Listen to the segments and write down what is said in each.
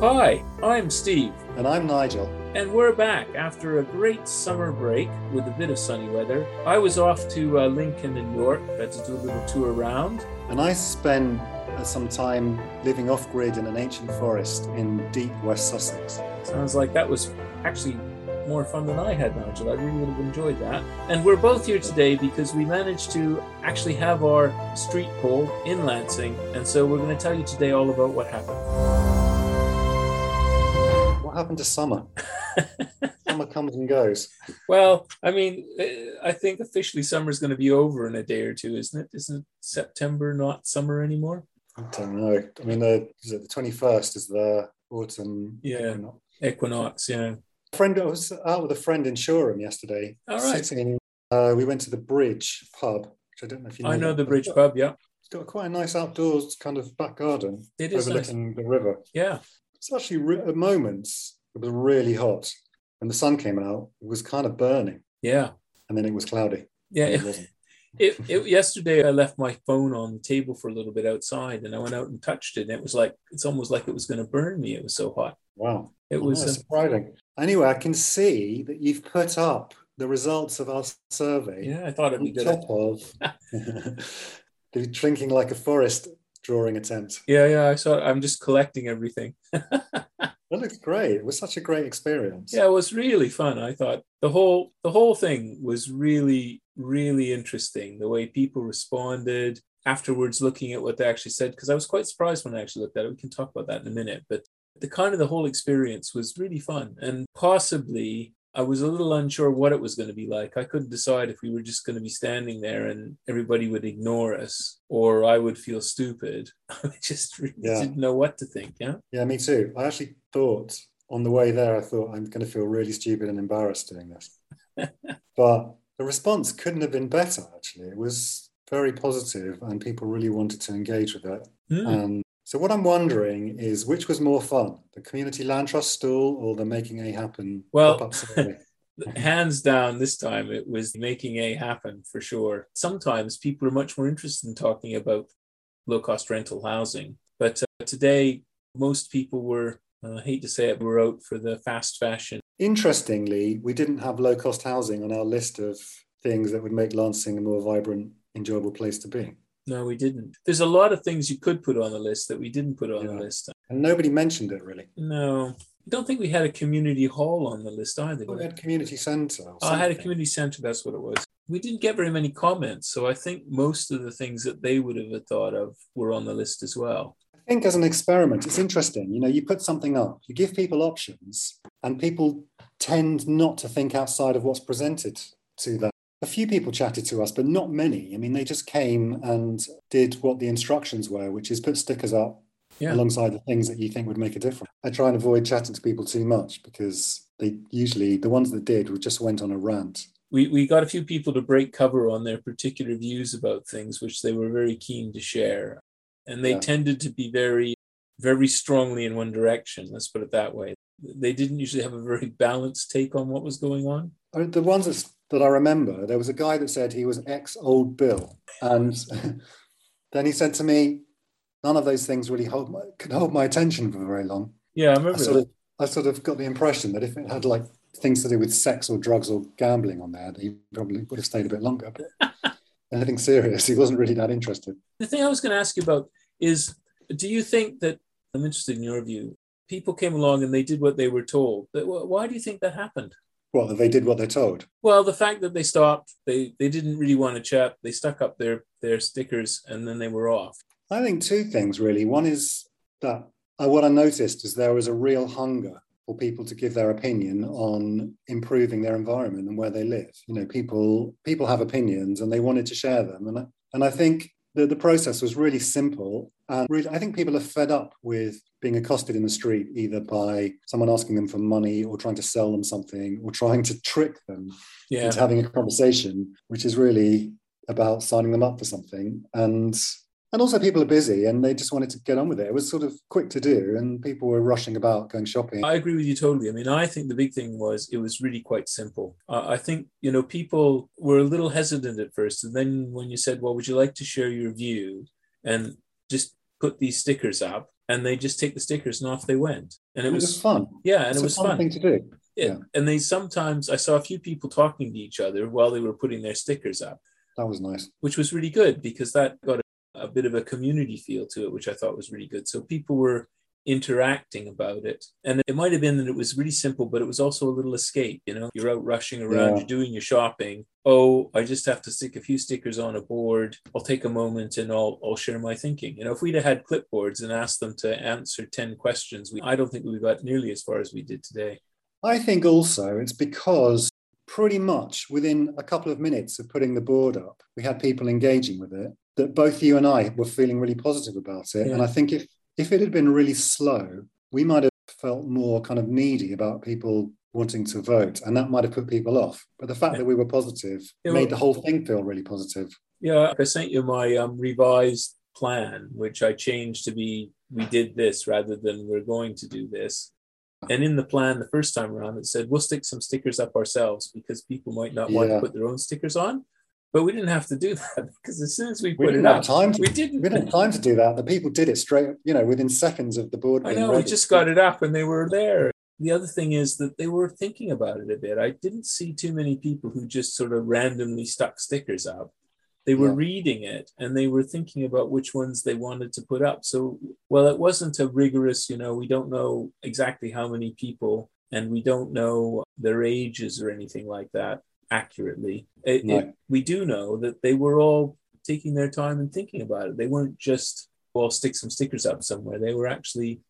Hi, I'm Steve, And I'm Nigel. and we're back after a great summer break with a bit of sunny weather. I was off to uh, Lincoln and York, had to do a little tour around. And I spent uh, some time living off grid in an ancient forest in deep West Sussex. Sounds like that was actually more fun than I had, Nigel. I really would have enjoyed that. And we're both here today because we managed to actually have our street poll in Lancing, and so we're going to tell you today all about what happened. Happened to summer? summer comes and goes. Well, I mean, eh, I think officially summer is going to be over in a day or two, isn't it? Isn't September not summer anymore? I don't know. I mean, the, is it the 21st is the autumn. Yeah. equinox. Equinox, yeah. Friend, I was out with a friend in Shoreham yesterday. All right. Sitting, uh, we went to the Bridge pub, which I don't know if you know. I know the Bridge Pub, yeah. It's got quite a nice outdoors kind of back garden It is nice. overlooking the river. Yeah. Actually re- at moments it was really hot. When the sun came out, it was kind of burning, Yeah. and then it was cloudy. Yeah. It It, it, yesterday I left my phone on the table for a little bit outside and I went out and touched it and it was like it's almost like it was going to burn me. It was so hot. Wow. It Oh, was uh, surprising. Anyway, I can see that you've put up the results of our survey yeah, I thought it'd be good. top of the drinking like a forest drawing attempt. Yeah, yeah, I saw I'm just collecting everything. That looks great. It was such a great experience. Yeah, it was really fun. I thought the whole the whole thing was really really interesting. The way people responded afterwards, looking at what they actually said, because I was quite surprised when I actually looked at it. We can talk about that in a minute, but the kind of the whole experience was really fun, and possibly I was a little unsure what it was going to be like. I couldn't decide if we were just going to be standing there and everybody would ignore us, or I would feel stupid. I just really Yeah. didn't know what to think. Yeah. Yeah, me too. I actually thought on the way there, I thought I'm going to feel really stupid and embarrassed doing this. but the response couldn't have been better, actually. It was very positive and people really wanted to engage with it. Hmm. Um, so, what I'm wondering is which was more fun, the Community Land Trust stall or the Making A Happen Well- hands down this time it was making a happen for sure. Sometimes people are much more interested in talking about low cost rental housing but uh, today most people were uh, I hate to say it were out for the fast fashion. Interestingly, we didn't have low cost housing on our list of things that would make Lancing a more vibrant, enjoyable place to be. No we didn't there's a lot of things you could put on the list that we didn't put on the list And nobody mentioned it really. no I don't think we had a community hall on the list either We had community centre. Oh, I had a community center. That's what it was. We didn't get very many comments, so I think most of the things that they would have thought of were on the list as well. I think as an experiment, it's interesting. You know, you put something up, you give people options, and people tend not to think outside of what's presented to them. A few people chatted to us, but not many. I mean, they just came and did what the instructions were, which is put stickers up Yeah. alongside the things that you think would make a difference. I try and avoid chatting to people too much because they usually, the ones that did, just went on a rant. We we got a few people to break cover on their particular views about things, which they were very keen to share, and they Yeah. tended to be very very strongly in one direction. Let's put it that way. They didn't usually have a very balanced take on what was going on. The ones that, that I remember, there was a guy that said he was ex old Bill. And then he said to me, none of those things really hold my, could hold my attention for very long. Yeah, I I remember sort, of, I sort of got the impression that if it had like things to do with sex or drugs or gambling on there, he probably would have stayed a bit longer. But anything serious, he wasn't really that interested. The thing I was going to ask you about is do you think that I'm interested in your view? People came along and they did what they were told. But Why do you think that happened? That they did what they're told. Well, the fact that they stopped, they they didn't really want to chat. They stuck up their their stickers and then they were off. I think two things really. One is that uh, what I noticed is there was a real hunger for people to give their opinion on improving their environment and where they live. You know, people people have opinions and they wanted to share them, and I, and I think the, the process was really simple. And really, I think people are fed up with being accosted in the street either by someone asking them for money or trying to sell them something or trying to trick them Yeah, into having a conversation, which is really about signing them up for something. And and also people are busy and they just wanted to get on with it. It was sort of quick to do, and people were rushing about going shopping. I agree with you totally. I mean, I think the big thing was it was really quite simple. Uh, I think you know people were a little hesitant at first, and then when you said, "Well, would you like to share your view?" and just put these stickers up, and they just take the stickers and off they went. And it, It was, was fun. yeah, and It's it was fun fun. thing to do. Yeah. yeah. And they sometimes I saw a few people talking to each other while they were putting their stickers up, That was nice. which was really good because that got a, a bit of a community feel to it, which I thought was really good. So people were interacting about it. And it might have been that it was really simple, but it was also a little escape. You know, you're out rushing around, Yeah. you're doing your shopping. Oh, I just have to stick a few stickers on a board. I'll take a moment and I'll, I'll share my thinking. You know, if we'd have had clipboards and asked them to answer 10 questions, we, I don't think we got nearly as far as we did today. I think also it's because pretty much within a couple of minutes of putting the board up, we had people engaging with it that both you and I were feeling really positive about it. And I think if if it had been really slow, we might have felt more kind of needy about people wanting to vote, and that might have put people off. But the fact Yeah. that we were positive Yeah, made well- the whole thing feel really positive. Yeah, I sent you my um, revised plan, which I changed to be we did this rather than we're going to do this. And in the plan, the first time around, it said we'll stick some stickers up ourselves because people might not want to put their own stickers on. But we didn't have to do that because as soon as we, We put it up, time to we didn't. we didn't have time to do that. The people did it straight, you know, within seconds of the board. I know, we just got it up and they were there. The other thing is that they were thinking about it a bit. I didn't see too many people who just sort of randomly stuck stickers up. They were Yeah. reading it and they were thinking about which ones they wanted to put up. So, well, it wasn't a rigorous, you know, we don't know exactly how many people and we don't know their ages or anything like that accurately. It, No. it, we do know that they were all taking their time and thinking about it. They weren't just, well, stick some stickers up somewhere. They were actually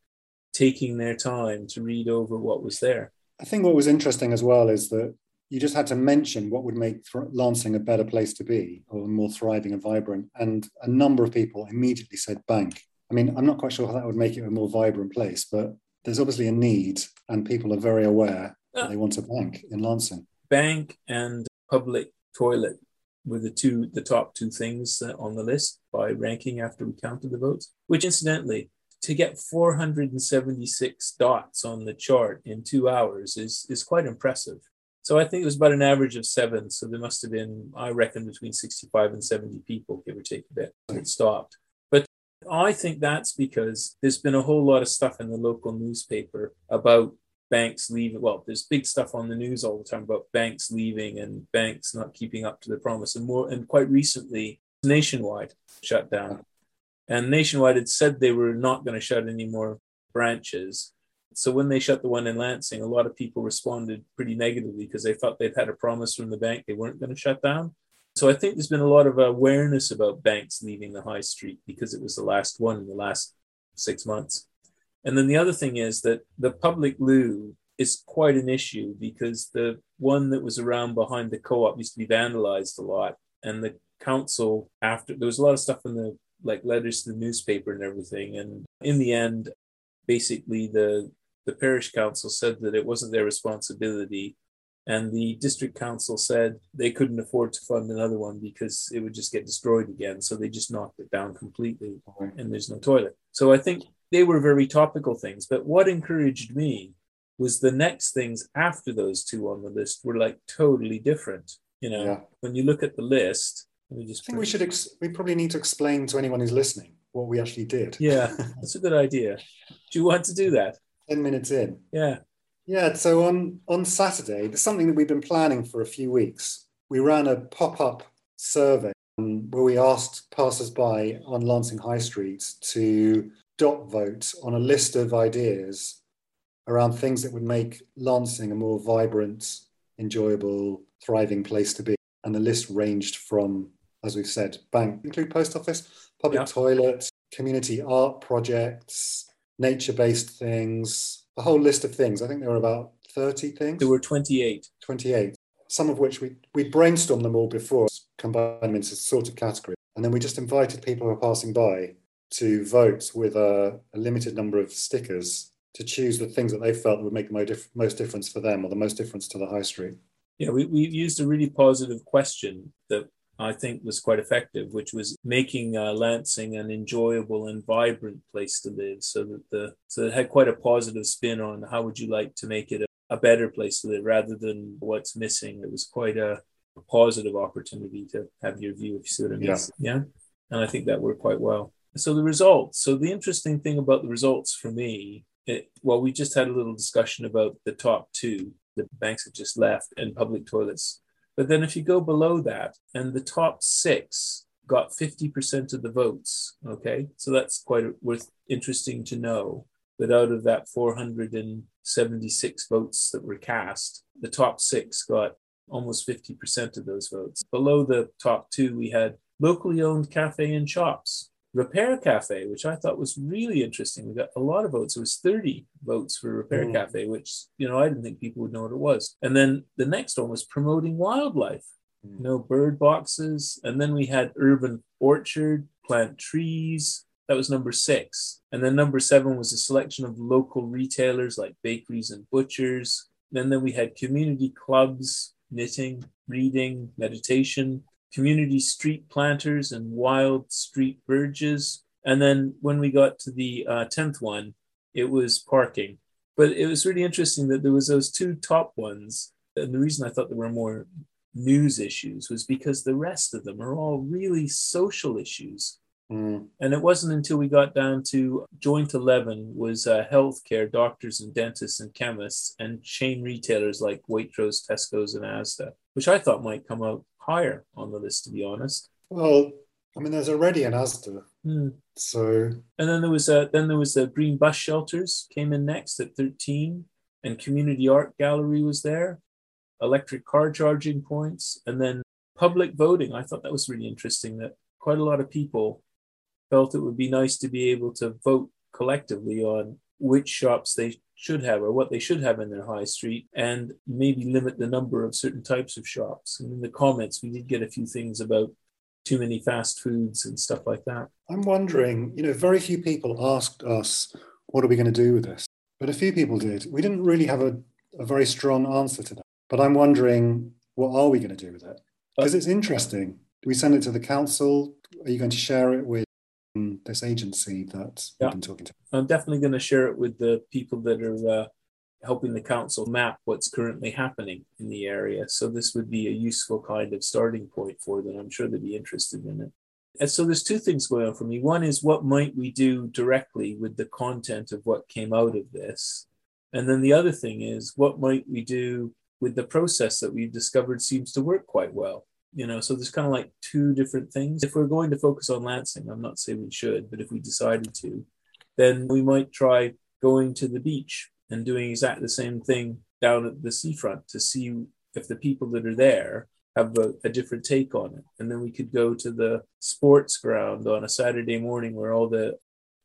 taking their time to read over what was there. I think what was interesting as well is that you just had to mention what would make Thr- Lancing a better place to be or more thriving and vibrant. And a number of people immediately said bank. I mean, I'm not quite sure how that would make it a more vibrant place, but there's obviously a need and people are very aware that they want a bank in Lancing. Bank and public toilet were the two, the top two things on the list by ranking after we counted the votes. Which, incidentally, to get 476 dots on the chart in two hours is is quite impressive. So I think it was about an average of seven. So there must have been, I reckon, between 65 and 70 people, give or take a bit, when it stopped. But I think that's because there's been a whole lot of stuff in the local newspaper about banks leaving. Well, there's big stuff on the news all the time about banks leaving and banks not keeping up to their promise. And more, and quite recently, Nationwide shut down. And Nationwide had said they were not going to shut any more branches. So when they shut the one in Lancing, a lot of people responded pretty negatively because they thought they'd had a promise from the bank they weren't going to shut down. So I think there's been a lot of awareness about banks leaving the high street because it was the last one in the last six months. And then the other thing is that the public loo is quite an issue because the one that was around behind the co-op used to be vandalized a lot. And the council, after there was a lot of stuff in the like letters to the newspaper and everything. And in the end, basically the the parish council said that it wasn't their responsibility. And the district council said they couldn't afford to fund another one because it would just get destroyed again. So they just knocked it down completely and there's no toilet. So I think they were very topical things. But what encouraged me was the next things after those two on the list were like totally different. You know, Yeah. when you look at the list, I think we should, ex- we probably need to explain to anyone who's listening what we actually did. Yeah, that's a good idea. Do you want to do that? 10 minutes in. Yeah. Yeah, so on on Saturday, there's something that we've been planning for a few weeks. We ran a pop-up survey um, where we asked passers-by on Lancing High Street to dot vote on a list of ideas around things that would make Lancing a more vibrant, enjoyable, thriving place to be. And the list ranged from, as we've said, bank, include post office, public Yeah. toilet, community art projects, nature-based things, a whole list of things. I think there were about 30 things. There were 28. 28, some of which we, we brainstormed them all before, combined them into sort of categories. And then we just invited people who are passing by to vote with a, a limited number of stickers to choose the things that they felt would make the most, most difference for them or the most difference to the high street. Yeah, we, we used a really positive question that I think was quite effective, which was making uh, Lancing an enjoyable and vibrant place to live. So that the so it had quite a positive spin on how would you like to make it a, a better place to live rather than what's missing. It was quite a, a positive opportunity to have your view, if you see what I mean. Yeah. yeah. And I think that worked quite well. So the results. So the interesting thing about the results for me, it, well, we just had a little discussion about the top two. The banks have just left and public toilets. But then if you go below that, and the top six got 50% of the votes, okay, so that's quite worth interesting to know that out of that 476 votes that were cast, the top six got almost 50% of those votes. Below the top two, we had locally owned cafe and shops. Repair Cafe, which I thought was really interesting. We got a lot of votes. It was 30 votes for Repair mm. Cafe, which, you know, I didn't think people would know what it was. And then the next one was promoting wildlife, mm. you know, bird boxes. And then we had Urban Orchard, plant trees. That was number six. And then number seven was a selection of local retailers like bakeries and butchers. And then we had community clubs, knitting, reading, meditation, community street planters and wild street verges. And then when we got to the uh, 10th one, it was parking. But it was really interesting that there was those two top ones. And the reason I thought there were more news issues was because the rest of them are all really social issues. Mm. And it wasn't until we got down to joint 11 was uh, healthcare, doctors and dentists and chemists and chain retailers like Waitrose, Tesco's and Asda, which I thought might come out higher on the list, to be honest. Well, I mean, there's already an Asda, mm. so. And then there was a then there was the green bus shelters came in next at 13, and community art gallery was there, electric car charging points, and then public voting. I thought that was really interesting. That quite a lot of people felt it would be nice to be able to vote collectively on which shops they should have or what they should have in their high street and maybe limit the number of certain types of shops. And in the comments, we did get a few things about too many fast foods and stuff like that. I'm wondering, you know, very few people asked us, what are we going to do with this? But a few people did. We didn't really have a, a very strong answer to that. But I'm wondering, what are we going to do with it? Uh, because it's interesting. Do we send it to the council? Are you going to share it with this agency that yeah. you've been talking to? I'm definitely going to share it with the people that are uh, helping the council map what's currently happening in the area. So this would be a useful kind of starting point for them. I'm sure they'd be interested in it. And so there's two things going on for me. One is what might we do directly with the content of what came out of this? And then the other thing is what might we do with the process that we've discovered seems to work quite well you know so there's kind of like two different things if we're going to focus on lancing i'm not saying we should but if we decided to then we might try going to the beach and doing exactly the same thing down at the seafront to see if the people that are there have a, a, different take on it. And then we could go to the sports ground on a Saturday morning where all the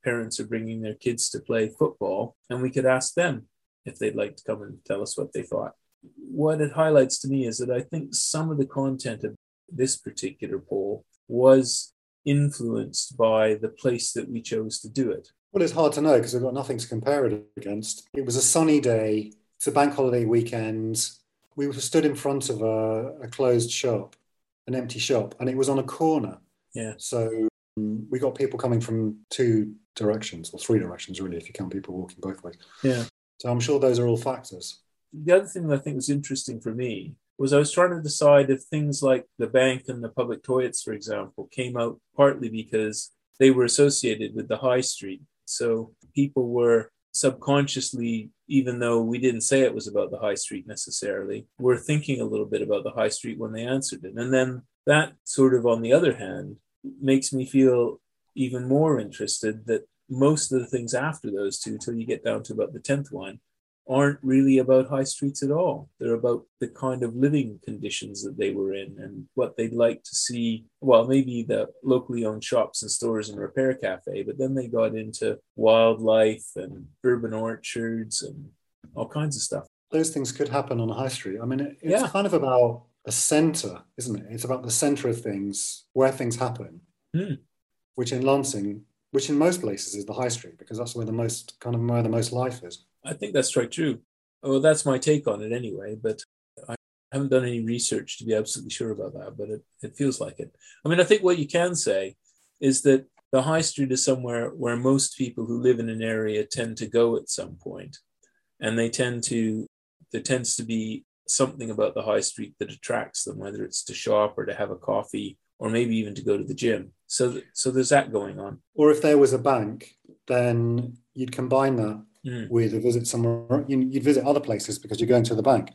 parents are bringing their kids to play football, and we could ask them if they'd like to come and tell us what they thought. What it highlights to me is that I think some of the content of this particular poll was influenced by the place that we chose to do it. Well, it's hard to know because we've got nothing to compare it against. It was a sunny day, it's a bank holiday weekend. We were stood in front of a, a closed shop, an empty shop, and it was on a corner. Yeah. So um, we got people coming from two directions, or three directions, really, if you count people walking both ways. Yeah. So I'm sure those are all factors. The other thing that I think was interesting for me was I was trying to decide if things like the bank and the public toilets, for example, came out partly because they were associated with the high street. So people were subconsciously, even though we didn't say it was about the high street necessarily, were thinking a little bit about the high street when they answered it. And then that sort of, on the other hand, makes me feel even more interested that most of the things after those two, till you get down to about the 10th one, aren't really about high streets at all. They're about the kind of living conditions that they were in and what they'd like to see. Well, maybe the locally owned shops and stores and repair cafe, but then they got into wildlife and urban orchards and all kinds of stuff. Those things could happen on a high street. I mean, it's yeah. kind of about a center, isn't it? It's about the center of things, where things happen, hmm. which in Lancing, which in most places is the high street, because that's where the most kind of where the most life is. I think that's quite true. Well, that's my take on it anyway, but I haven't done any research to be absolutely sure about that, but it, it feels like it. I mean, I think what you can say is that the high street is somewhere where most people who live in an area tend to go at some point, and they tend to there tends to be something about the high street that attracts them, whether it's to shop or to have a coffee or maybe even to go to the gym. So, so there's that going on. Or if there was a bank, then you'd combine that Mm. with a visit somewhere. you- You'd visit other places because you're going to the bank.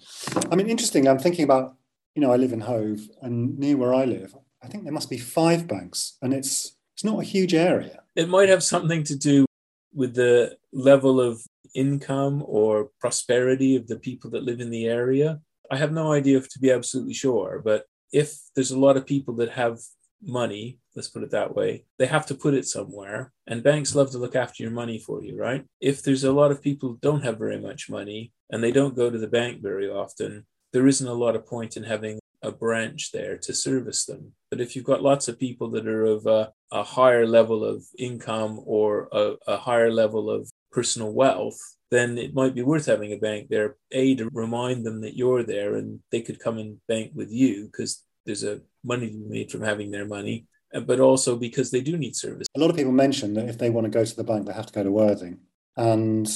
I mean, interesting. I'm thinking about, you know, I live in Hove, and near where I live, I think there must be five banks, and it's it's not a huge area. It might have something to do with the level of income or prosperity of the people that live in the area. I have no idea if to be absolutely sure, but if there's a lot of people that have money, let's put it that way, they have to put it somewhere. And banks love to look after your money for you, right? If there's a lot of people don't have very much money and they don't go to the bank very often, there isn't a lot of point in having a branch there to service them. But if you've got lots of people that are of a, a higher level of income or a, a higher level of personal wealth, then it might be worth having a bank there, A, to remind them that you're there and they could come and bank with you because there's a money to be made from having their money, uh, but also because they do need service. A lot of people mention that if they want to go to the bank, they have to go to Worthing. And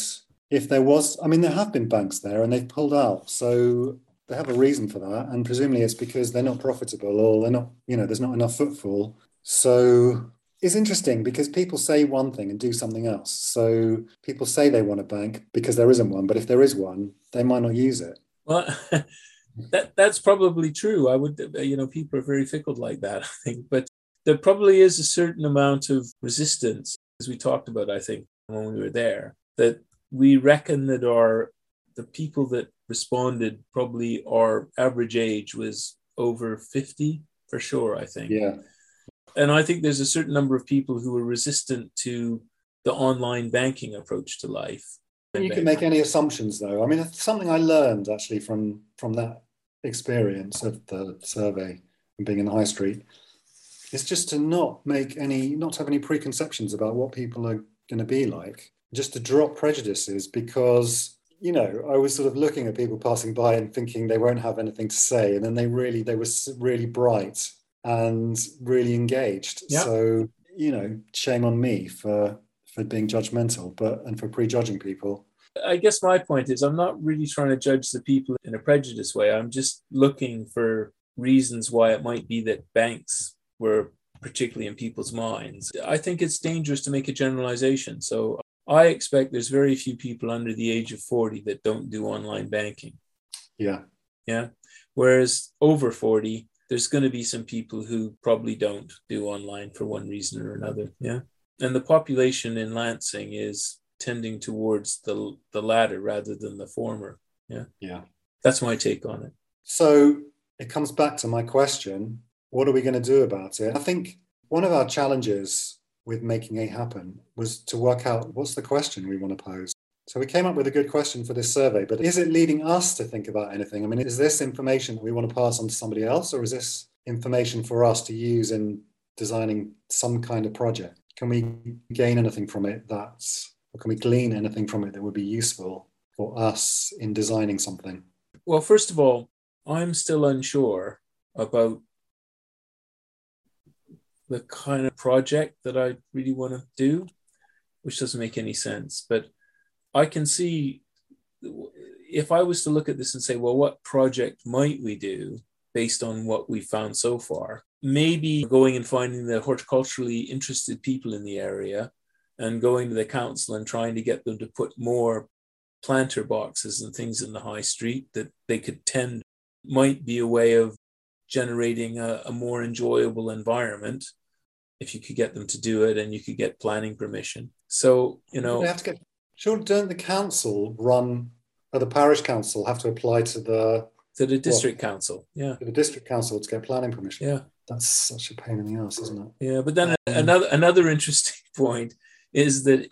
if there was, I mean, there have been banks there and they've pulled out. So they have a reason for that. And presumably it's because they're not profitable or they're not, you know, there's not enough footfall. So it's interesting because people say one thing and do something else. So people say they want a bank because there isn't one, but if there is one, they might not use it. Well, that that's probably true. I would, uh, you know, people are very fickle like that, I think. But there probably is a certain amount of resistance, as we talked about, I think, when we were there, that we reckon that our the people that responded probably our average age was over 50 for sure, I think. Yeah. And I think there's a certain number of people who are resistant to the online banking approach to life. You can make any assumptions, though. I mean, it's something I learned actually from from that experience of the survey and being in the high street is just to not make any, not have any preconceptions about what people are going to be like, just to drop prejudices because you know I was sort of looking at people passing by and thinking they won't have anything to say, and then they really they were really bright and really engaged. Yeah. So you know, shame on me for for being judgmental, but and for prejudging people. I guess my point is I'm not really trying to judge the people in a prejudiced way. I'm just looking for reasons why it might be that banks were particularly in people's minds. I think it's dangerous to make a generalization. So I expect there's very few people under the age of 40 that don't do online banking. Yeah. Yeah. Whereas over 40, there's going to be some people who probably don't do online for one reason or another. Yeah. And the population in Lancing is tending towards the the latter rather than the former. Yeah. Yeah. That's my take on it. So it comes back to my question what are we going to do about it? I think one of our challenges with making A happen was to work out what's the question we want to pose. So we came up with a good question for this survey, but is it leading us to think about anything? I mean, is this information that we want to pass on to somebody else, or is this information for us to use in designing some kind of project? Can we gain anything from it that's, or can we glean anything from it that would be useful for us in designing something? Well, first of all, I'm still unsure about the kind of project that I really want to do, which doesn't make any sense. But I can see if I was to look at this and say, well, what project might we do based on what we found so far? Maybe going and finding the horticulturally interested people in the area and going to the council and trying to get them to put more planter boxes and things in the high street that they could tend might be a way of generating a, a more enjoyable environment if you could get them to do it and you could get planning permission. So, you know, have to get. Sure, don't the council run, or the parish council have to apply to the to the district council. Yeah. to the district council to get planning permission? Yeah. That's such a pain in the ass, isn't it? Yeah. But then Um, another another interesting point is that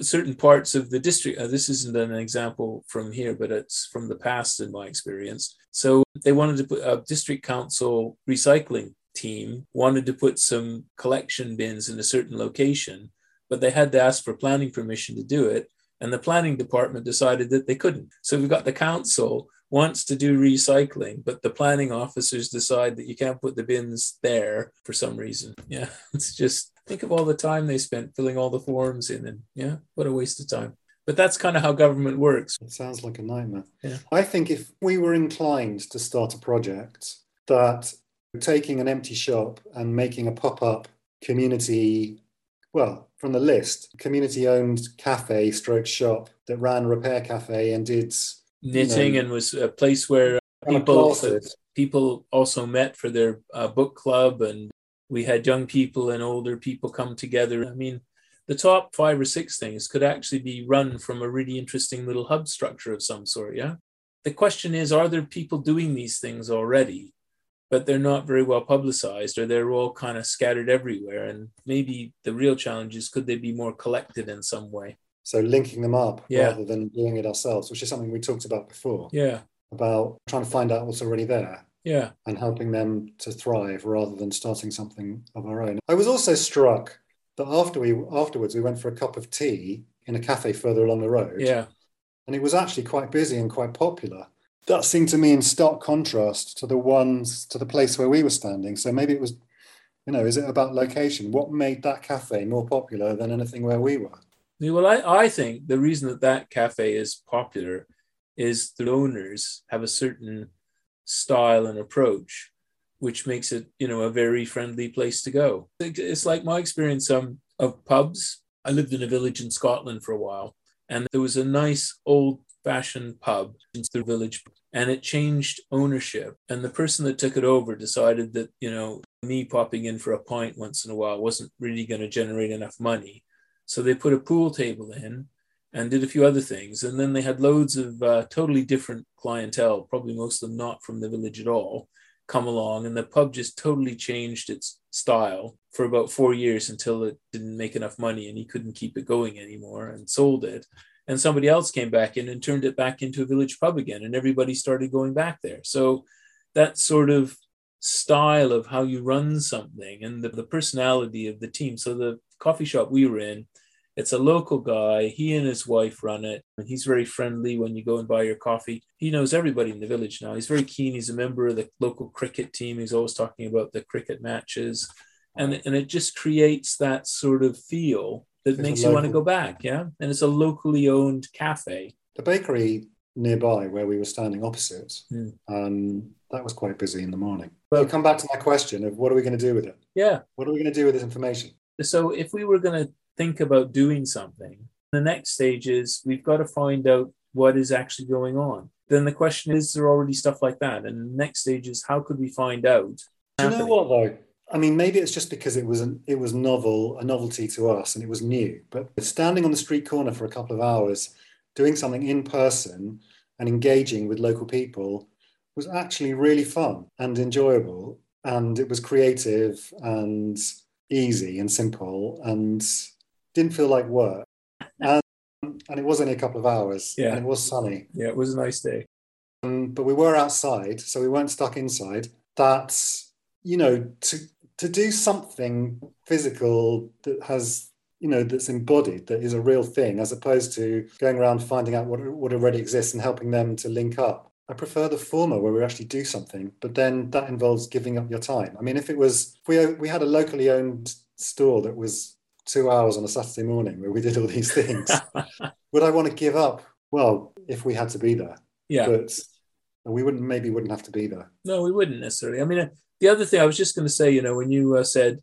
certain parts of the district, uh, this isn't an example from here, but it's from the past in my experience. So they wanted to put a district council recycling team wanted to put some collection bins in a certain location, but they had to ask for planning permission to do it. And the planning department decided that they couldn't. So we've got the council wants to do recycling, but the planning officers decide that you can't put the bins there for some reason. Yeah, it's just think of all the time they spent filling all the forms in, and yeah, what a waste of time. But that's kind of how government works. It sounds like a nightmare. Yeah. I think if we were inclined to start a project that taking an empty shop and making a pop up community, well, from the list, community owned cafe stroke shop that ran repair cafe and did knitting and was a place where people people also met for their uh, book club and we had young people and older people come together. I mean the top five or six things could actually be run from a really interesting little hub structure of some sort yeah? The question is are there people doing these things already? But they're not very well publicized or they're all kind of scattered everywhere and maybe the real challenge is could they be more collected in some way so linking them up yeah. rather than doing it ourselves which is something we talked about before yeah about trying to find out what's already there yeah and helping them to thrive rather than starting something of our own i was also struck that after we afterwards we went for a cup of tea in a cafe further along the road yeah and it was actually quite busy and quite popular that seemed to me in stark contrast to the ones to the place where we were standing. So maybe it was, you know, is it about location? What made that cafe more popular than anything where we were? Well, I, I think the reason that that cafe is popular is the owners have a certain style and approach, which makes it, you know, a very friendly place to go. It's like my experience um, of pubs. I lived in a village in Scotland for a while, and there was a nice old fashioned pub in the village and it changed ownership. And the person that took it over decided that, you know, me popping in for a pint once in a while wasn't really going to generate enough money. So they put a pool table in and did a few other things. And then they had loads of uh, totally different clientele, probably most of them not from the village at all, come along. And the pub just totally changed its style for about four years until it didn't make enough money and he couldn't keep it going anymore and sold it and somebody else came back in and turned it back into a village pub again and everybody started going back there so that sort of style of how you run something and the, the personality of the team so the coffee shop we were in it's a local guy he and his wife run it and he's very friendly when you go and buy your coffee he knows everybody in the village now he's very keen he's a member of the local cricket team he's always talking about the cricket matches and, and it just creates that sort of feel that makes you want to go back. Yeah. And it's a locally owned cafe. The bakery nearby where we were standing opposite, mm. um, that was quite busy in the morning. But will come back to my question of what are we going to do with it? Yeah. What are we going to do with this information? So if we were going to think about doing something, the next stage is we've got to find out what is actually going on. Then the question is, is there already stuff like that? And the next stage is how could we find out? Do you know what though? I mean, maybe it's just because it was an, it was novel, a novelty to us, and it was new. But standing on the street corner for a couple of hours, doing something in person and engaging with local people was actually really fun and enjoyable, and it was creative and easy and simple, and didn't feel like work. And, and it was only a couple of hours, yeah. and it was sunny. Yeah, it was a nice day. Um, but we were outside, so we weren't stuck inside. That's you know to to do something physical that has you know that's embodied that is a real thing as opposed to going around finding out what, what already exists and helping them to link up i prefer the former where we actually do something but then that involves giving up your time. I mean if it was if we, we had a locally owned store that was two hours on a saturday morning where we did all these things. Would i want to give up? Well if we had to be there. Yeah. But we wouldn't maybe wouldn't have to be there. No we wouldn't necessarily. I mean the other thing I was just going to say, you know, when you uh, said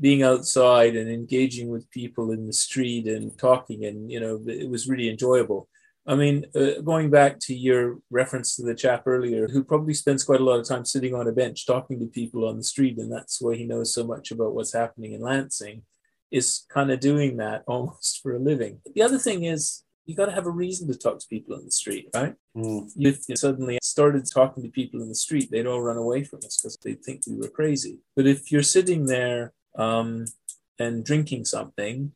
being outside and engaging with people in the street and talking, and you know, it was really enjoyable. I mean, uh, going back to your reference to the chap earlier, who probably spends quite a lot of time sitting on a bench talking to people on the street, and that's why he knows so much about what's happening in Lancing, is kind of doing that almost for a living. The other thing is, you got to have a reason to talk to people on the street, right? Mm. You suddenly started talking to people in the street, they'd all run away from us because they'd think we were crazy. But if you're sitting there um, and drinking something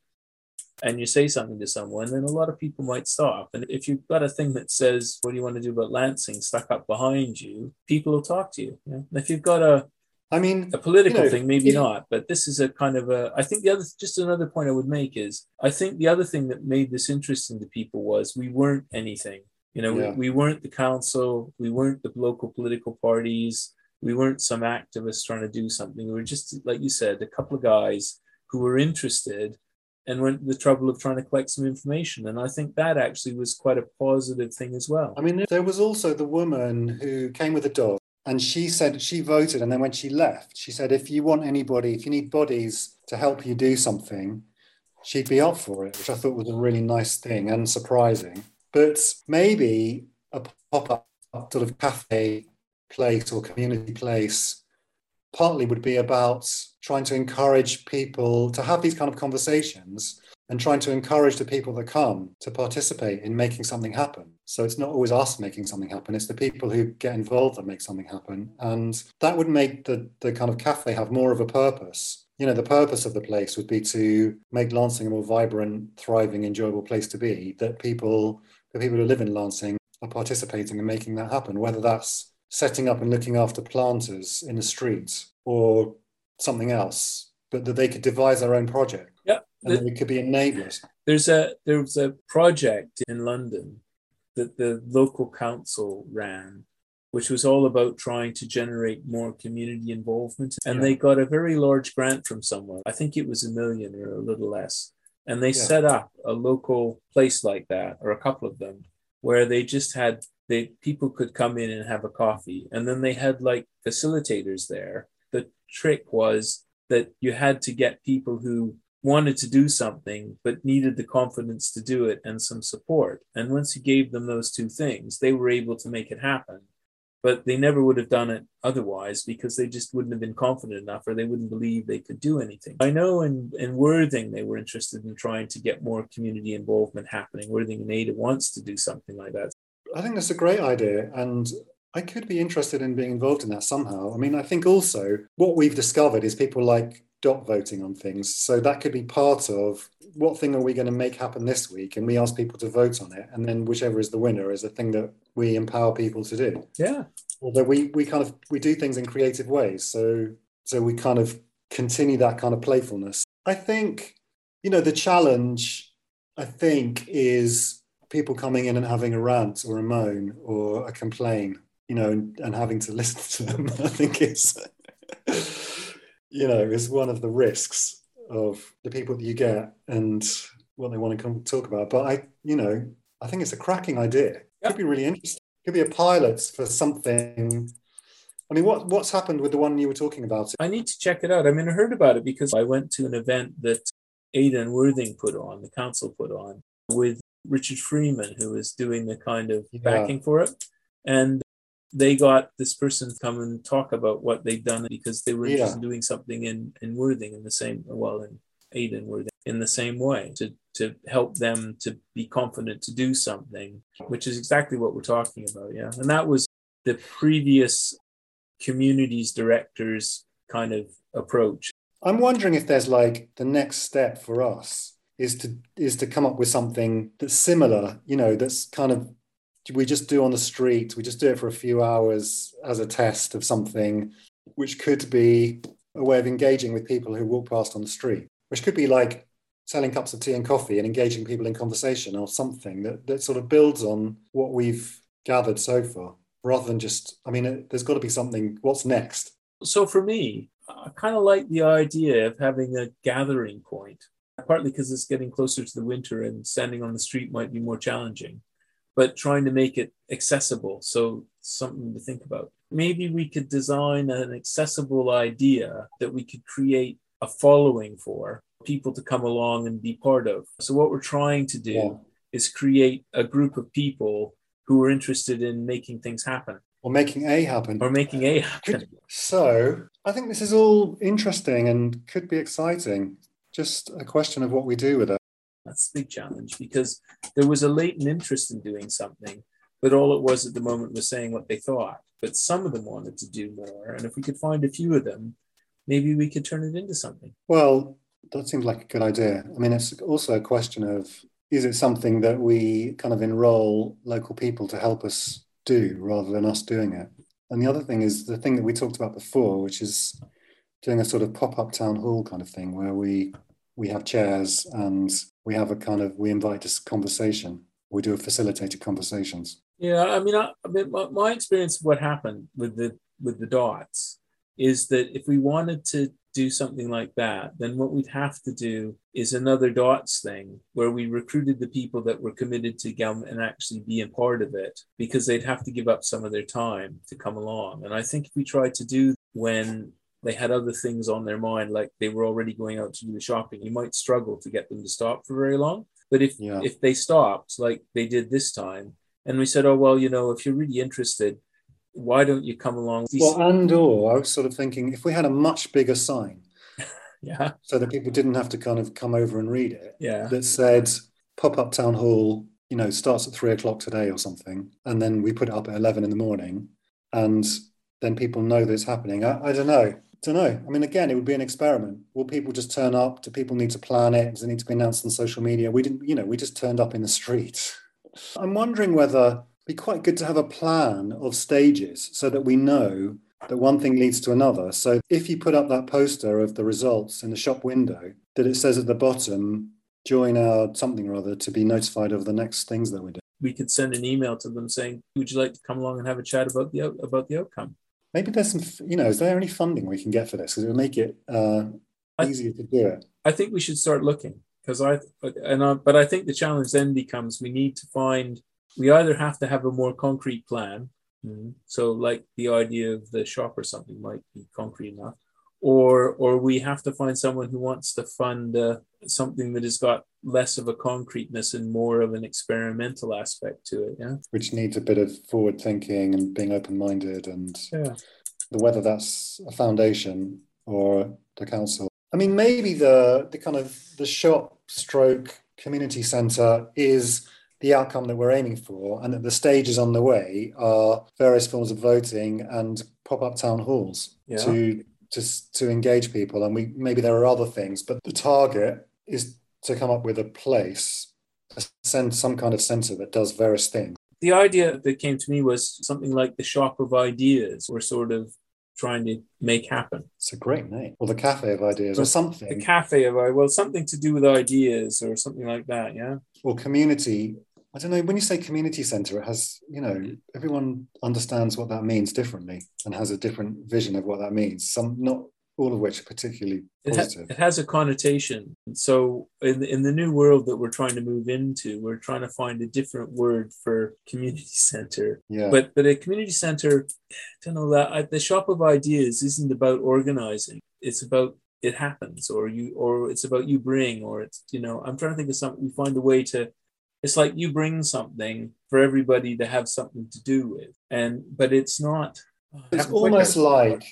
and you say something to someone, then a lot of people might stop. And if you've got a thing that says, What do you want to do about Lancing stuck up behind you, people will talk to you. you If you've got a I mean, a political you know, thing, maybe not, but this is a kind of a. I think the other, just another point I would make is, I think the other thing that made this interesting to people was we weren't anything. You know, yeah. we, we weren't the council, we weren't the local political parties, we weren't some activists trying to do something. We were just, like you said, a couple of guys who were interested and went the trouble of trying to collect some information. And I think that actually was quite a positive thing as well. I mean, there was also the woman who came with a dog and she said she voted, and then when she left, she said, if you want anybody, if you need bodies to help you do something, she'd be up for it, which I thought was a really nice thing and surprising. But maybe a pop up sort of cafe place or community place partly would be about trying to encourage people to have these kind of conversations and trying to encourage the people that come to participate in making something happen. So it's not always us making something happen, it's the people who get involved that make something happen. And that would make the, the kind of cafe have more of a purpose. You know, the purpose of the place would be to make Lancing a more vibrant, thriving, enjoyable place to be, that people, the people who live in Lancing are participating in making that happen, whether that's setting up and looking after planters in the streets or something else, but that they could devise their own project. Yeah. And that we could be enablers. There's a there was a project in London that the local council ran, which was all about trying to generate more community involvement. And yeah. they got a very large grant from someone. I think it was a million or a little less. And they yeah. set up a local place like that, or a couple of them, where they just had they people could come in and have a coffee and then they had like facilitators there the trick was that you had to get people who wanted to do something but needed the confidence to do it and some support and once you gave them those two things they were able to make it happen but they never would have done it otherwise because they just wouldn't have been confident enough or they wouldn't believe they could do anything. I know in, in Worthing they were interested in trying to get more community involvement happening. Worthing and Adur wants to do something like that. I think that's a great idea. And I could be interested in being involved in that somehow. I mean, I think also what we've discovered is people like dot voting on things. So that could be part of what thing are we going to make happen this week? And we ask people to vote on it. And then whichever is the winner is a thing that we empower people to do. Yeah. Although we, we kind of, we do things in creative ways. So, so we kind of continue that kind of playfulness. I think, you know, the challenge, I think, is people coming in and having a rant or a moan or a complain, you know, and, and having to listen to them, I think is, you know, is one of the risks of the people that you get and what they want to come talk about. But I, you know, I think it's a cracking idea. It could be really interesting. It could be a pilot for something. I mean, what what's happened with the one you were talking about? I need to check it out. I mean, I heard about it because I went to an event that Adur and Worthing put on, the council put on, with Richard Freeman, who was doing the kind of yeah. backing for it. And they got this person to come and talk about what they'd done because they were yeah. in doing something in, in Worthing in the same, well, in Adur and Worthing in the same way to, to help them to be confident to do something, which is exactly what we're talking about. Yeah. And that was the previous communities directors kind of approach. I'm wondering if there's like the next step for us is to is to come up with something that's similar you know that's kind of we just do on the street we just do it for a few hours as a test of something which could be a way of engaging with people who walk past on the street which could be like selling cups of tea and coffee and engaging people in conversation or something that, that sort of builds on what we've gathered so far rather than just i mean there's got to be something what's next? So for me i kind of like the idea of having a gathering point partly because it's getting closer to the winter and standing on the street might be more challenging, but trying to make it accessible. So, something to think about. Maybe we could design an accessible idea that we could create a following for people to come along and be part of. So, what we're trying to do yeah. is create a group of people who are interested in making things happen. Or making A happen. Or making A happen. So, I think this is all interesting and could be exciting just a question of what we do with it. That's the big challenge because there was a latent interest in doing something, but all it was at the moment was saying what they thought. But some of them wanted to do more. And if we could find a few of them, maybe we could turn it into something. Well, that seems like a good idea. I mean, it's also a question of is it something that we kind of enroll local people to help us do rather than us doing it? And the other thing is the thing that we talked about before, which is doing a sort of pop-up town hall kind of thing where we we have chairs and we have a kind of we invite this conversation we do a facilitated conversations yeah i mean, I, I mean my, my experience of what happened with the with the dots is that if we wanted to do something like that, then what we'd have to do is another dots thing where we recruited the people that were committed to GAM and actually be a part of it because they'd have to give up some of their time to come along. And I think if we tried to do when they had other things on their mind, like they were already going out to do the shopping, you might struggle to get them to stop for very long. But if Yeah. if they stopped like they did this time, and we said, oh well, you know, if you're really interested, why don't you come along? Well, and or I was sort of thinking if we had a much bigger sign yeah, so that people didn't have to kind of come over and read it yeah, that said pop up town hall, you know, starts at three o'clock today or something, and then we put it up at eleven in the morning, and then people know that it's happening. I, I don't know. Don't know. I mean, again, it would be an experiment. Will people just turn up? Do people need to plan it? Does it need to be announced on social media? We didn't, you know, we just turned up in the street. I'm wondering whether it'd be quite good to have a plan of stages so that we know that one thing leads to another. So if you put up that poster of the results in the shop window, that it says at the bottom, join our something or other to be notified of the next things that we do. we could send an email to them saying, "Would you like to come along and have a chat about the about the outcome?" Maybe there's some, you know, is there any funding we can get for this? Because it would make it uh, I- easier to do it. I think we should start looking because I and I, but I think the challenge then becomes we need to find we either have to have a more concrete plan, so like the idea of the shop or something might be concrete enough, or or we have to find someone who wants to fund uh, something that has got less of a concreteness and more of an experimental aspect to it. Yeah, which needs a bit of forward thinking and being open minded and yeah, whether that's a foundation or the council. I mean, maybe the the kind of the shop stroke community centre is the outcome that we're aiming for, and that the stages on the way are various forms of voting and pop up town halls Yeah. to to to engage people. And we maybe there are other things, but the target is to come up with a place, a cent, some kind of centre that does various things. the idea that came to me was something like the shop of ideas. We're sort of trying to make happen. It's a great name, or the cafe of ideas, or The something. The cafe of well, something to do with ideas or something like that. Yeah. or community i don't know when you say community center it has you know mm-hmm. everyone understands what that means differently and has a different vision of what that means some not all of which are particularly It, ha- it has a connotation. So in the, in the new world that we're trying to move into, we're trying to find a different word for community center. yeah But but a community center, I don't know that I, the shop of ideas isn't about organizing. It's about it happens, or you, or it's about you bring, or it's you know. I'm trying to think of something. We find a way to. It's like you bring something for everybody to have something to do with, and but it's not. Uh, it's almost like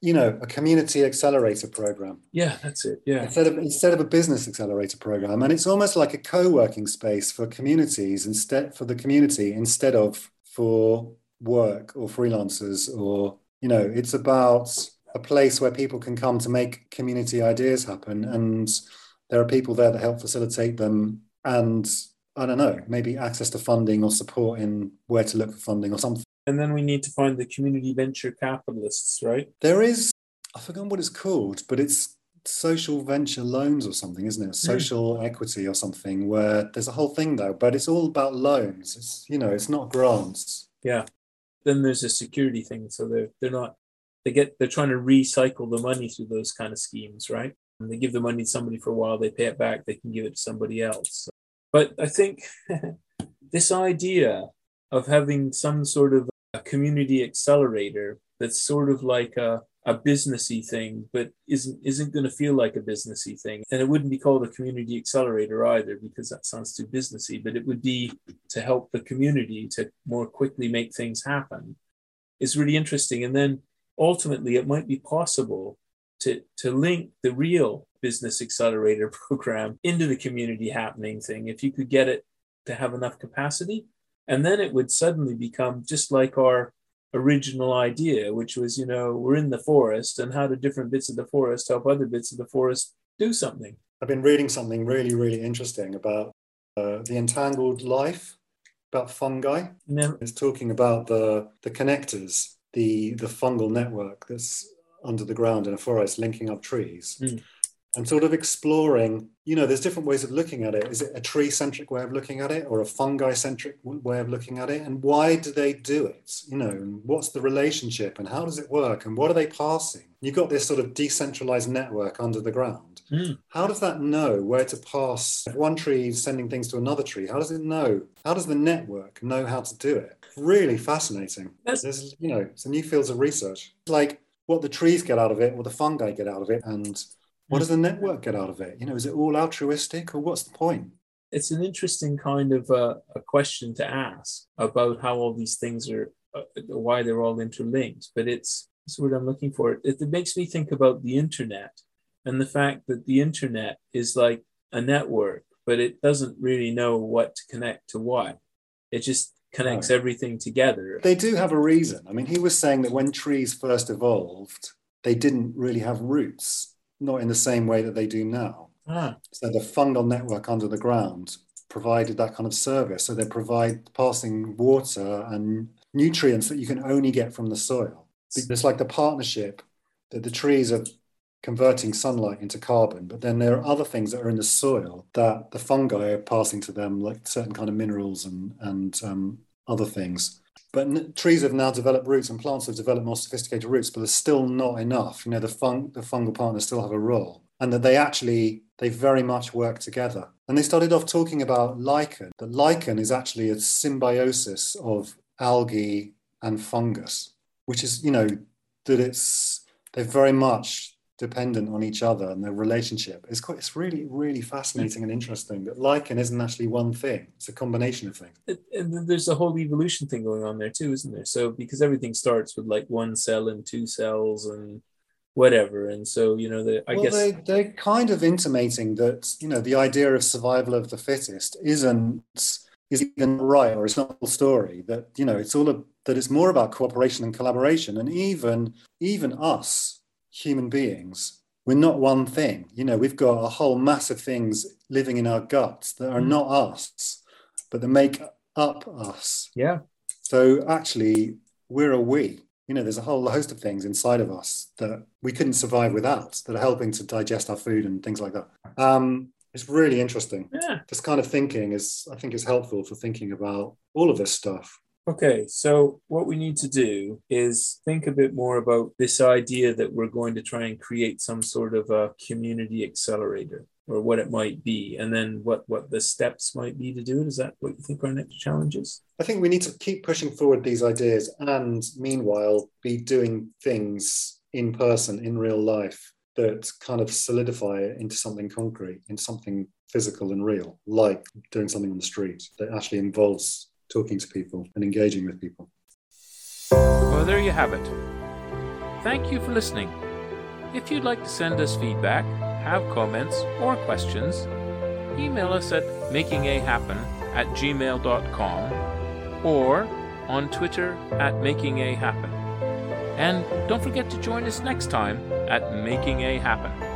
you know a community accelerator program yeah, that's it. Yeah, instead of instead of a business accelerator program and it's almost like a co-working space for communities instead for the community instead of for work or freelancers or you know it's about a place where people can come to make community ideas happen and there are people there that help facilitate them and i don't know maybe access to funding or support in where to look for funding or something and then we need to find the community venture capitalists, right? there is i forgot what it's called but it's social venture loans or something isn't it hmm. social equity or something where there's a whole thing though but it's all about loans it's you know it's not grants Yeah. Then there's a security thing, so they're they're not they get they're trying to recycle the money through those kind of schemes, right? And they give the money to somebody for a while, they pay it back, they can give it to somebody else. But I think this idea of having some sort of a community accelerator that's sort of like a a businessy thing, but isn't isn't going to feel like a businessy thing, and it wouldn't be called a community accelerator either because that sounds too businessy. But it would be to help the community to more quickly make things happen. Is really interesting, and then ultimately it might be possible to to link the real business accelerator program into the community happening thing if you could get it to have enough capacity, and then it would suddenly become just like our original idea, which was, you know, we're in the forest and how do different bits of the forest help other bits of the forest do something. i've been reading something really really interesting about uh, the entangled life about fungi then, it's talking about the the connectors the the fungal network that's under the ground in a forest linking up trees Mm. And sort of exploring you know there's different ways of looking at it. Is it a tree centric way of looking at it or a fungi centric way of looking at it? And why do they do it? You know what's the relationship and how does it work and what are they passing? You've got this sort of decentralized network under the ground. Mm. how does that know where to pass? If one tree is sending things to another tree how does it know? How does the network know how to do it? Really fascinating. That's... there's you know some new fields of research. Like what the trees get out of it what the fungi get out of it and what does the network get out of it? You know, is it all altruistic or what's the point? It's an interesting kind of uh, a question to ask about how all these things are, uh, why they're all interlinked. But it's, it's what I'm looking for. It, it makes me think about the internet and the fact that the internet is like a network, but it doesn't really know what to connect to what. It just connects everything together. They do have a reason. I mean, he was saying that when trees first evolved, they didn't really have roots not in the same way that they do now. Ah. So the fungal network under the ground provided that kind of service. So they provide passing water and nutrients that you can only get from the soil. It's like the partnership that the trees are converting sunlight into carbon, but then there are other things that are in the soil that the fungi are passing to them, like certain kind of minerals and and um, other things. But trees have now developed roots and plants have developed more sophisticated roots, but there's still not enough. You know, the, fung- the fungal partners still have a role and that they actually, they very much work together. And they started off talking about lichen, that lichen is actually a symbiosis of algae and fungus, which is, you know, that it's, they're very much dependent on each other and their relationship. It's quite, it's really, really fascinating and interesting that lichen isn't actually one thing; it's a combination of things. And there's a whole evolution thing going on there too, isn't there? So because everything starts with like one cell and two cells and whatever, and so you know, the, I well, guess they they're kind of intimating that you know the idea of survival of the fittest isn't is even right or it's not the story that you know it's all a, that it's more about cooperation and collaboration and even even us human beings, we're not one thing. You know, we've got a whole mass of things living in our guts that are mm. not us, but that make up us. Yeah. So actually, we're a we. You know, there's a whole host of things inside of us that we couldn't survive without that are helping to digest our food and things like that. Um, it's really interesting. Yeah. This kind of thinking is, I think, is helpful for thinking about all of this stuff. Okay, so what we need to do is think a bit more about this idea that we're going to try and create some sort of a community accelerator or what it might be, and then what, what the steps might be to do it. Is that what you think our next challenge is? I think we need to keep pushing forward these ideas and meanwhile be doing things in person, in real life, that kind of solidify it into something concrete, into something physical and real, like doing something on the street that actually involves talking to people and engaging with people. Well, there you have it. Thank you for listening. If you'd like to send us feedback, have comments, or questions, email us at makingahappen at gmail.com or on Twitter at makingahappen. And don't forget to join us next time at Making A Happen.